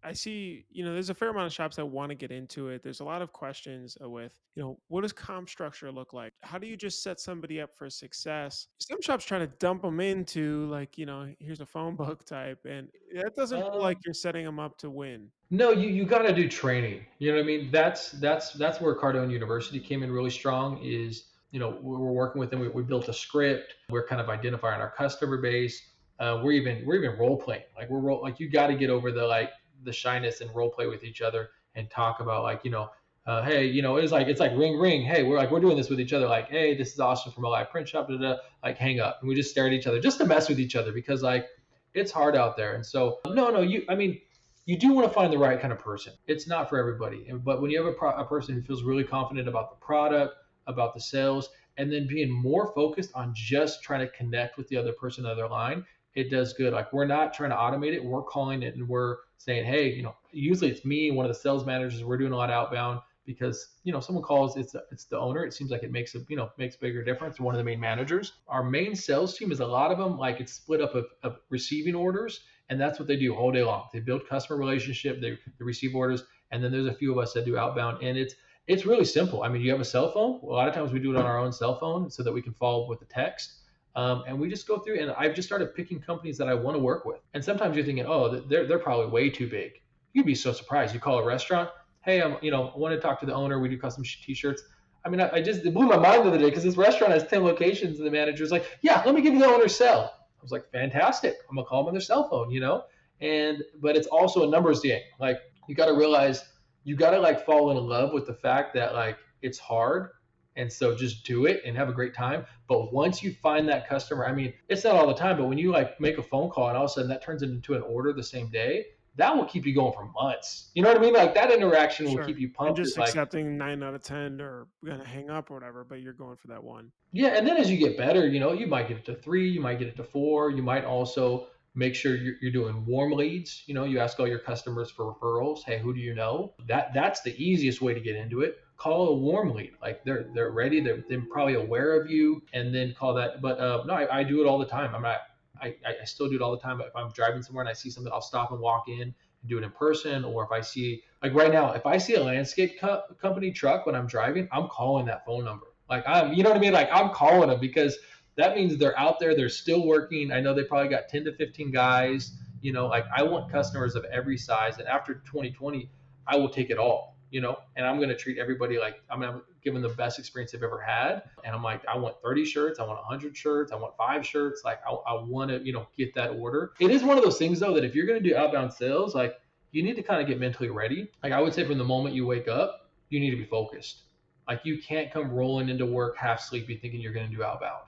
I see, you know, there's a fair amount of shops that want to get into it. There's a lot of questions uh, with, you know, what does comp structure look like? How do you just set somebody up for success? Some shops try to dump them into like, you know, here's a phone book type, and that doesn't um, like you're setting them up to win. No, you you got to do training. You know what I mean? That's that's that's where Cardone University came in really strong. Is you know we're working with them. We, we built a script. We're kind of identifying our customer base uh, we're even we're even role playing. Like we're role, like you got to get over the like the shyness and role play with each other and talk about like you know. Uh, hey, you know, it's like it's like ring ring. Hey, we're like we're doing this with each other. Like, hey, this is Austin from Alive Print Shop. Da, da, like, hang up, and we just stare at each other just to mess with each other because like it's hard out there. And so, no, no, you. I mean, you do want to find the right kind of person. It's not for everybody, but when you have a, pro- a person who feels really confident about the product, about the sales, and then being more focused on just trying to connect with the other person on the other line it does good. Like we're not trying to automate it. We're calling it and we're saying, hey, you know, usually it's me, one of the sales managers. We're doing a lot of outbound because you know someone calls it's it's the owner. It seems like it makes a you know makes bigger difference. One of the main managers. Our main sales team is a lot of them like it's split up of, of receiving orders, and that's what they do all day long. They build customer relationship. They, they receive orders, and then there's a few of us that do outbound, and it's it's really simple. I mean, you have a cell phone. A lot of times we do it on our own cell phone so that we can follow up with the text um, and we just go through, and I've just started picking companies that I want to work with. And sometimes you're thinking, oh, they're they're probably way too big. You'd be so surprised. You call a restaurant, hey, I'm you know I want to talk to the owner. We do custom t-shirts. I mean, I, I just blew my mind the other day because this restaurant has 10 locations and the manager's like, yeah, let me give you the owner's cell. I was like, fantastic. I'm gonna call them on their cell phone, you know? And but it's also a numbers game. Like you got to realize you got to like fall in love with the fact that like it's hard and so just do it and have a great time. But once you find that customer i mean it's not all the time but when you like make a phone call and all of a sudden that turns into an order the same day that will keep you going for months. You know what i mean? Like that interaction will keep you pumped. and just accepting nine out of ten or gonna hang up or whatever but you're going for that one. Yeah and then as you get better you know you might get it to three you might get it to four. You might also make sure you're, you're doing warm leads. You know you ask all your customers for referrals. Hey who do you know? That that's the easiest way to get into it call a warm lead like they're they're ready they're, they're probably aware of you and then call that but uh, no I, I do it all the time i'm not I, I still do it all the time but if i'm driving somewhere and i see something i'll stop and walk in and do it in person or if i see like right now if i see a landscape co- company truck when i'm driving i'm calling that phone number like i'm you know what i mean like i'm calling them because that means they're out there, they're still working. I know they probably got 10 to 15 guys. You know, like I want customers of every size. And after 2020, I will take it all, you know, and I'm going to treat everybody like I'm going to give them the best experience they've ever had. And I'm like, I want 30 shirts, I want 100 shirts, I want five shirts. Like, I, I want to, you know, get that order. It is one of those things, though, that if you're going to do outbound sales, like, you need to kind of get mentally ready. Like, I would say from the moment you wake up, you need to be focused. Like, you can't come rolling into work half sleepy thinking you're going to do outbound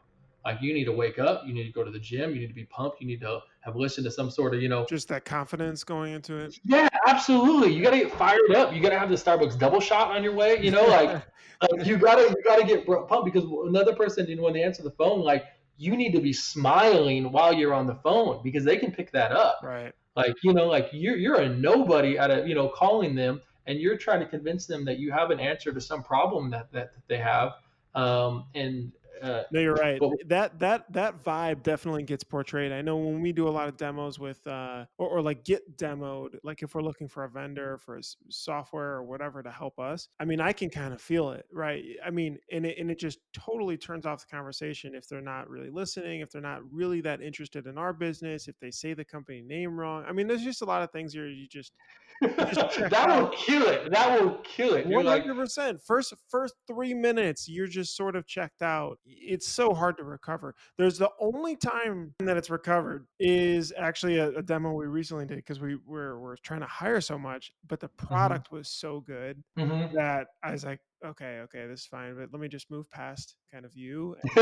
like you need to wake up, you need to go to the gym, you need to be pumped, you need to have listened to some sort of, you know, just that confidence going into it. Yeah, absolutely. You got to get fired up. You got to have the Starbucks double shot on your way. You know, like, like you gotta you gotta get pumped because another person, you know, when they answer the phone, like you need to be smiling while you're on the phone because they can pick that up. Right. Like you know, like you're you're a nobody at a you know calling them and you're trying to convince them that you have an answer to some problem that that, that they have. Um, and uh, no, you're right. But, that that that vibe definitely gets portrayed. I know when we do a lot of demos with, uh, or, or like get demoed, like if we're looking for a vendor for a software or whatever to help us. I mean, I can kind of feel it, right? I mean, and it and it just totally turns off the conversation if they're not really listening, if they're not really that interested in our business, if they say the company name wrong. I mean, there's just a lot of things here you just that will kill it. That will kill it. One hundred percent. First, first three minutes, you're just sort of checked out. It's so hard to recover. There's the only time that it's recovered is actually a, a demo we recently did because we were we're trying to hire so much, but the mm-hmm. product mm-hmm. was so good mm-hmm. that I was like, okay, okay, this is fine, but let me just move past kind of you.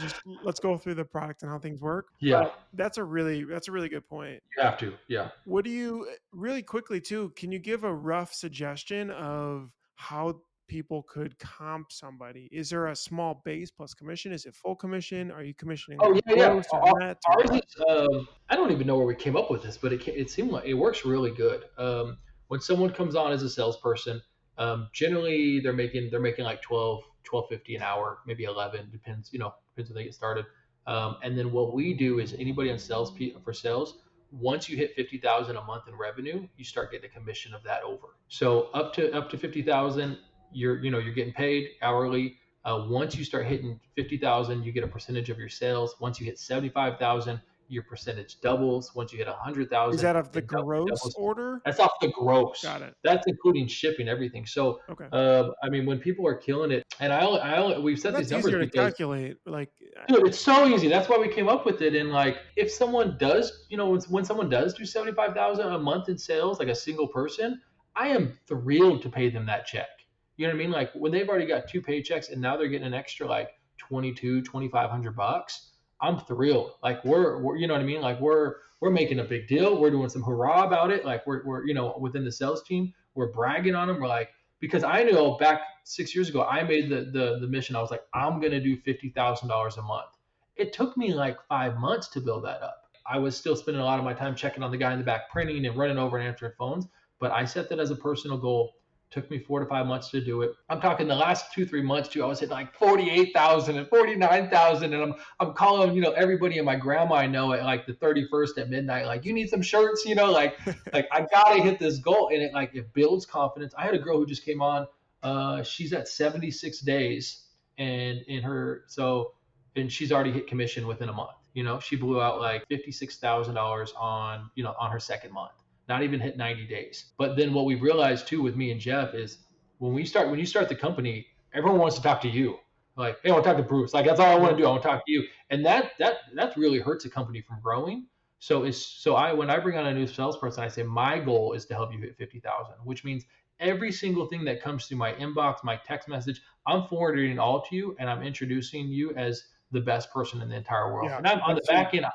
just let's go through the product and how things work. Yeah, but that's a really that's a really good point. You have to, yeah. What do you really quickly too? Can you give a rough suggestion of how people could comp somebody? Is there a small base plus commission? Is it full commission? Are you commissioning? Oh yeah, yeah. Our, ours is, um, I don't even know where we came up with this, but it it seemed like it works really good. Um, when someone comes on as a salesperson um, generally, they're making they're making like 12, 12.50 an hour, maybe 11, depends you know depends when they get started. Um, and then what we do is anybody on sales for sales, once you hit 50,000 a month in revenue, you start getting a commission of that over. So up to up to 50,000, you're you know you're getting paid hourly. Uh, once you start hitting 50,000, you get a percentage of your sales. Once you hit 75,000, your percentage doubles once you hit a hundred thousand. Is that of the gross doubles. order? That's off the gross. Got it. That's including shipping, everything. So, okay. Uh, I mean, when people are killing it, and I, I, we've set these numbers because, to calculate. Like, dude, it's so easy. That's why we came up with it. And like, if someone does, you know, when, when someone does do seventy five thousand a month in sales, like a single person, I am thrilled to pay them that check. You know what I mean? Like when they've already got two paychecks and now they're getting an extra like 22, 2500 bucks I'm thrilled. Like we're, we're, you know what I mean? Like we're we're making a big deal. We're doing some hurrah about it. Like we're we're you know within the sales team, we're bragging on them. We're like because I know back six years ago, I made the the the mission. I was like, I'm gonna do fifty thousand dollars a month. It took me like five months to build that up. I was still spending a lot of my time checking on the guy in the back printing and running over and answering phones. But I set that as a personal goal Took me four to five months to do it. I'm talking the last two, three months too. I was hitting like 48,000 and 49,000. And I'm, I'm calling, you know, everybody and my grandma I know at like the 31st at midnight, like, you need some shirts, you know, like, like I gotta hit this goal. And it like, it builds confidence. I had a girl who just came on, uh, she's at 76 days and in her, so, and she's already hit commission within a month. You know, she blew out like $56,000 on, you know, on her second month not even hit 90 days. But then what we've realized too with me and Jeff is when we start when you start the company, everyone wants to talk to you. Like, hey, I want to talk to Bruce. Like, that's all I want to do. I want to talk to you. And that that that really hurts a company from growing. So it's so I when I bring on a new salesperson, I say my goal is to help you hit fifty thousand, which means every single thing that comes through my inbox, my text message, I'm forwarding it all to you, and I'm introducing you as the best person in the entire world. Yeah, and I'm on the back end.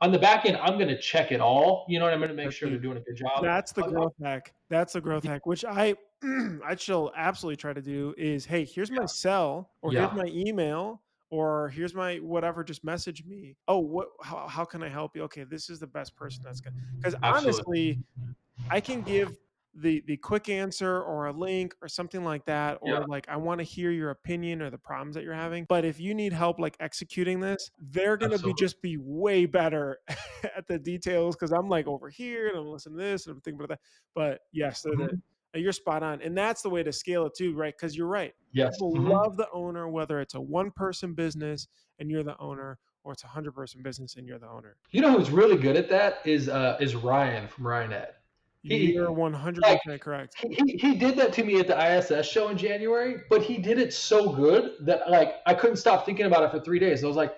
On the back end, I'm going to check it all. You know, what I'm going to make sure they're doing a good job. That's the growth hack. That's the growth hack, which I I shall absolutely try to do. Is hey, here's my cell, or yeah. here's my email, or here's my whatever. Just message me. Oh, what? How, how can I help you? Okay, this is the best person that's going. Because honestly, I can give the the quick answer or a link or something like that or yeah. like i want to hear your opinion or the problems that you're having but if you need help like executing this they're going to be just be way better at the details because i'm like over here and i'm listening to this and i'm thinking about that but yes mm-hmm. you're spot on and that's the way to scale it too right because you're right yes people mm-hmm. love the owner whether it's a one person business and you're the owner or it's a hundred person business and you're the owner you know who's really good at that is uh is ryan from Ryonet he, You're 100 percent correct. He, he did that to me at the ISS show in January, but he did it so good that like I couldn't stop thinking about it for three days. I was like,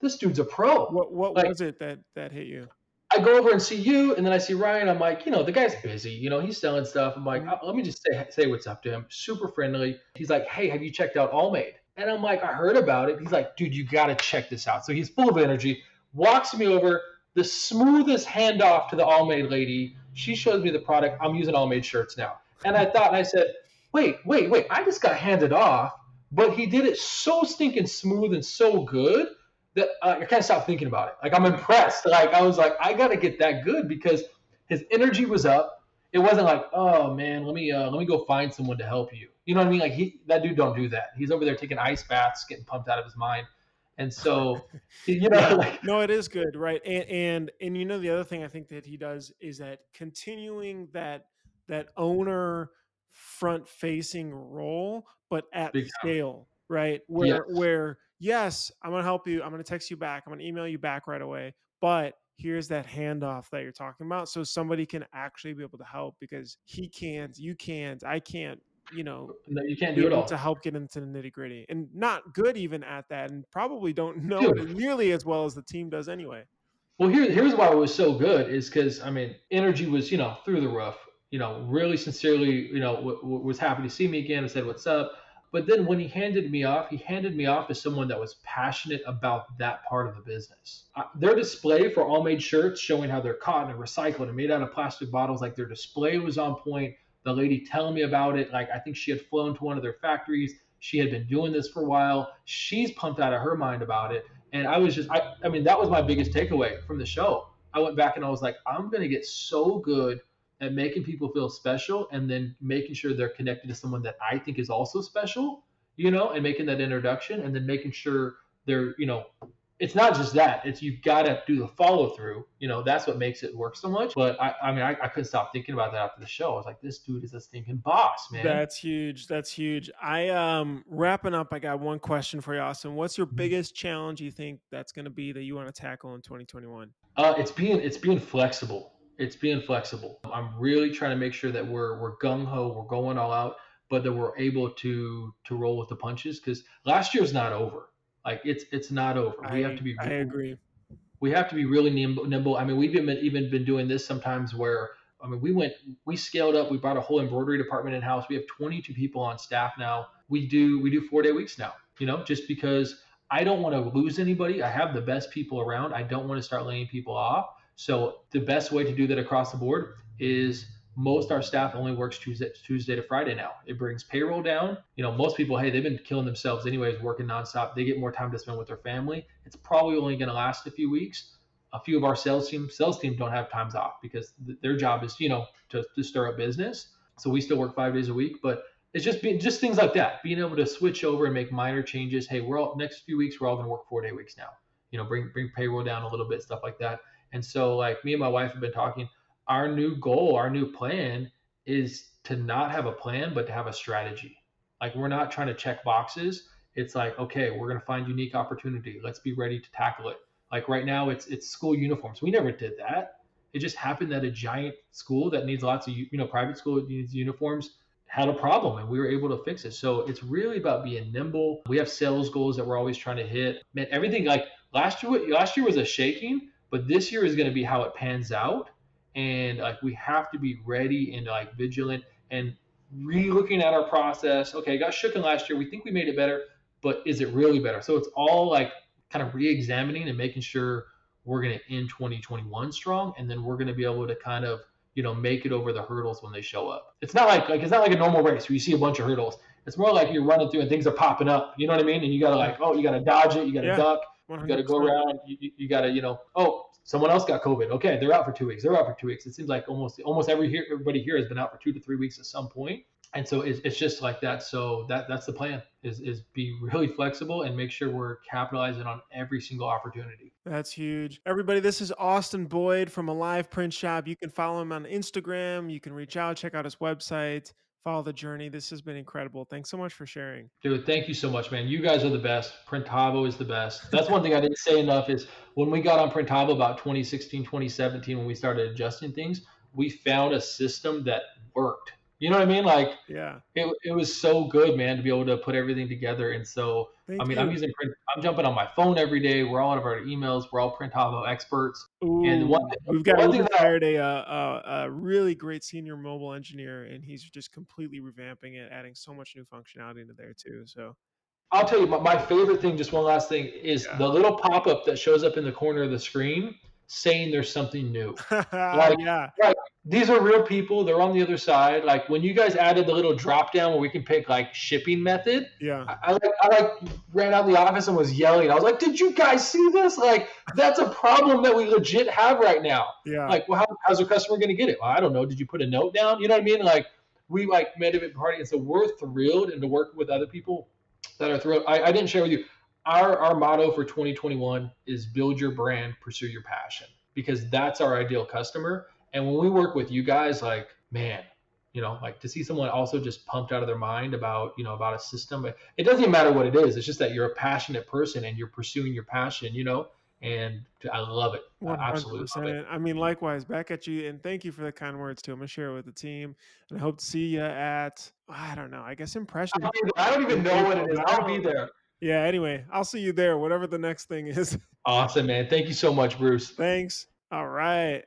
this dude's a pro. What what like, was it that that hit you? I go over and see you, and then I see Ryan. I'm like, you know, the guy's busy. You know, he's selling stuff. I'm like, mm-hmm. oh, let me just say say what's up to him. Super friendly. He's like, hey, have you checked out Allmade? And I'm like, I heard about it. He's like, dude, you got to check this out. So he's full of energy. Walks me over the smoothest handoff to the Allmade lady she shows me the product. I'm using Allmade shirts now. And I thought, and I said, wait, wait, wait, I just got handed off. But he did it so stinking smooth and so good that uh, I can't stop thinking about it. Like I'm impressed. Like I was like, I got to get that good because his energy was up. It wasn't like, oh man, let me uh, let me go find someone to help you. You know what I mean? Like he, that dude don't do that. He's over there taking ice baths, getting pumped out of his mind. And so, you know, like, no, it is good, right? And and and you know, the other thing I think that he does is that continuing that that owner front facing role, but at scale, right? Where yes. where yes, I'm gonna help you. I'm gonna text you back. I'm gonna email you back right away. But here's that handoff that you're talking about, so somebody can actually be able to help because he can't, you can't, I can't you know, no, you can't do it all to help get into the nitty gritty, and not good even at that, and probably don't know Dude. nearly as well as the team does anyway. Well, here, here's why it was so good is because I mean, energy was you know through the roof. You know, really sincerely, you know, w- w- was happy to see me again and said what's up. But then when he handed me off, he handed me off as someone that was passionate about that part of the business. Uh, their display for Allmade shirts showing how they're cotton and recycled and made out of plastic bottles, like their display was on point the lady telling me about it, like I think she had flown to one of their factories. She had been doing this for a while. She's pumped out of her mind about it. And I was just, I, I mean, that was my biggest takeaway from the show. I went back and I was like, I'm going to get so good at making people feel special and then making sure they're connected to someone that I think is also special, you know, and making that introduction and then making sure they're, you know, it's not just that. It's you've got to do the follow through. You know, that's what makes it work so much. But I, I mean, I, I couldn't stop thinking about that after the show. I was like, this dude is a stinking boss, man. That's huge. That's huge. I um wrapping up. I got one question for you, Austin. What's your biggest challenge you think that's going to be that you want to tackle in 2021? Uh, it's being it's being flexible. It's being flexible. I'm really trying to make sure that we're we're gung ho. We're going all out, but that we're able to to roll with the punches because last year's not over like it's it's not over. I, we have to be. I agree. We have to be really nimble. nimble. I mean, we've been even been doing this sometimes where I mean, we went, we scaled up. We brought a whole embroidery department in house. We have 22 people on staff now. We do we do four day weeks now. You know, just because I don't want to lose anybody. I have the best people around. I don't want to start laying people off. So the best way to do that across the board is most our staff only works Tuesday, Tuesday to Friday now. It brings payroll down. You know, most people, hey, they've been killing themselves anyways, working nonstop. They get more time to spend with their family. It's probably only going to last a few weeks. A few of our sales team, sales team don't have times off because th- their job is, you know, to, to stir up business. So we still work five days a week, but it's just being just things like that, being able to switch over and make minor changes. Hey, we're all next few weeks, we're all going to work four day weeks now. You know, bring bring payroll down a little bit, stuff like that. And so, like me and my wife have been talking our new goal, our new plan is to not have a plan, but to have a strategy. Like we're not trying to check boxes. It's like, okay, we're to find unique opportunity. Let's be ready to tackle it. Like right now, it's it's school uniforms. We never did that. It just happened that a giant school that needs lots of you know private school needs uniforms had a problem and we were able to fix it. So it's really about being nimble. We have sales goals that we're always trying to hit. Man, everything like last year last year was a shaking, but this year is going to be how it pans out. And like we have to be ready and like vigilant and re-looking at our process. Okay, got shooken last year. We think we made it better, but is it really better? So it's all like kind of re-examining and making sure we're going to end 2021 strong, and then we're going to be able to kind of you know make it over the hurdles when they show up. It's not like like it's not like a normal race where you see a bunch of hurdles. It's more like you're running through and things are popping up. You know what I mean? And you gotta like oh you gotta dodge it, you gotta yeah, duck, 100%. you gotta go around, you, you gotta you know oh someone else got COVID. Okay, they're out for two weeks. They're out for two weeks. It seems like almost almost every here everybody here has been out for two to three weeks at some point. point and so it's, it's just like that so that that's the plan is is be really flexible and make sure we're capitalizing on every single opportunity that's huge everybody this is austin boyd from alive print shop you can follow him on instagram you can reach out check out his website follow the journey. This has been incredible. Thanks so much for sharing. Dude thank you so much man. You guys are the best. Printavo is the best. That's one thing i didn't say enough is when we got on printavo about 2016 2017 when we started adjusting things we found a system that worked you know what I mean? Like, yeah, it, it was so good, man, to be able to put everything together. And so, Thank I mean, you. I'm using print, I'm jumping on my phone every day. We're all out of our emails. We're all Printavo experts. Ooh, and one, we've got one we hired a, uh, a, a really great senior mobile engineer, and he's just completely revamping it, adding so much new functionality into there too. So. I'll tell you, my favorite thing, just one last thing, is yeah. the little pop up that shows up in the corner of the screen saying there's something new. like, yeah. Like, these are real people. They're on the other side. Like when you guys added the little drop down where we can pick like shipping method. Yeah. I, I like I like ran out of the office and was yelling. I was like, "Did you guys see this? Like that's a problem that we legit have right now." Yeah. Like, well, how, how's a customer going to get it? Well, I don't know. Did you put a note down? You know what I mean? Like we like made it a party, and so we're thrilled and to work with other people that are thrilled. I, I didn't share with you. Our our motto for 2021 is build your brand, pursue your passion because that's our ideal customer. And when we work with you guys, like, man, you know, like to see someone also just pumped out of their mind about, you know, about a system. It doesn't even matter what it is. It's just that you're a passionate person and you're pursuing your passion, you know, and I love it. I absolutely love it. I mean, likewise, back at you, and thank you for the kind words too. I'm gonna share it with the team, and I hope to see you at I don't know, I guess impression. I don't even know what it is. I'll be there. Yeah. Anyway, I'll see you there. Whatever the next thing is. Awesome, man. Thank you so much, Bruce. Thanks. All right.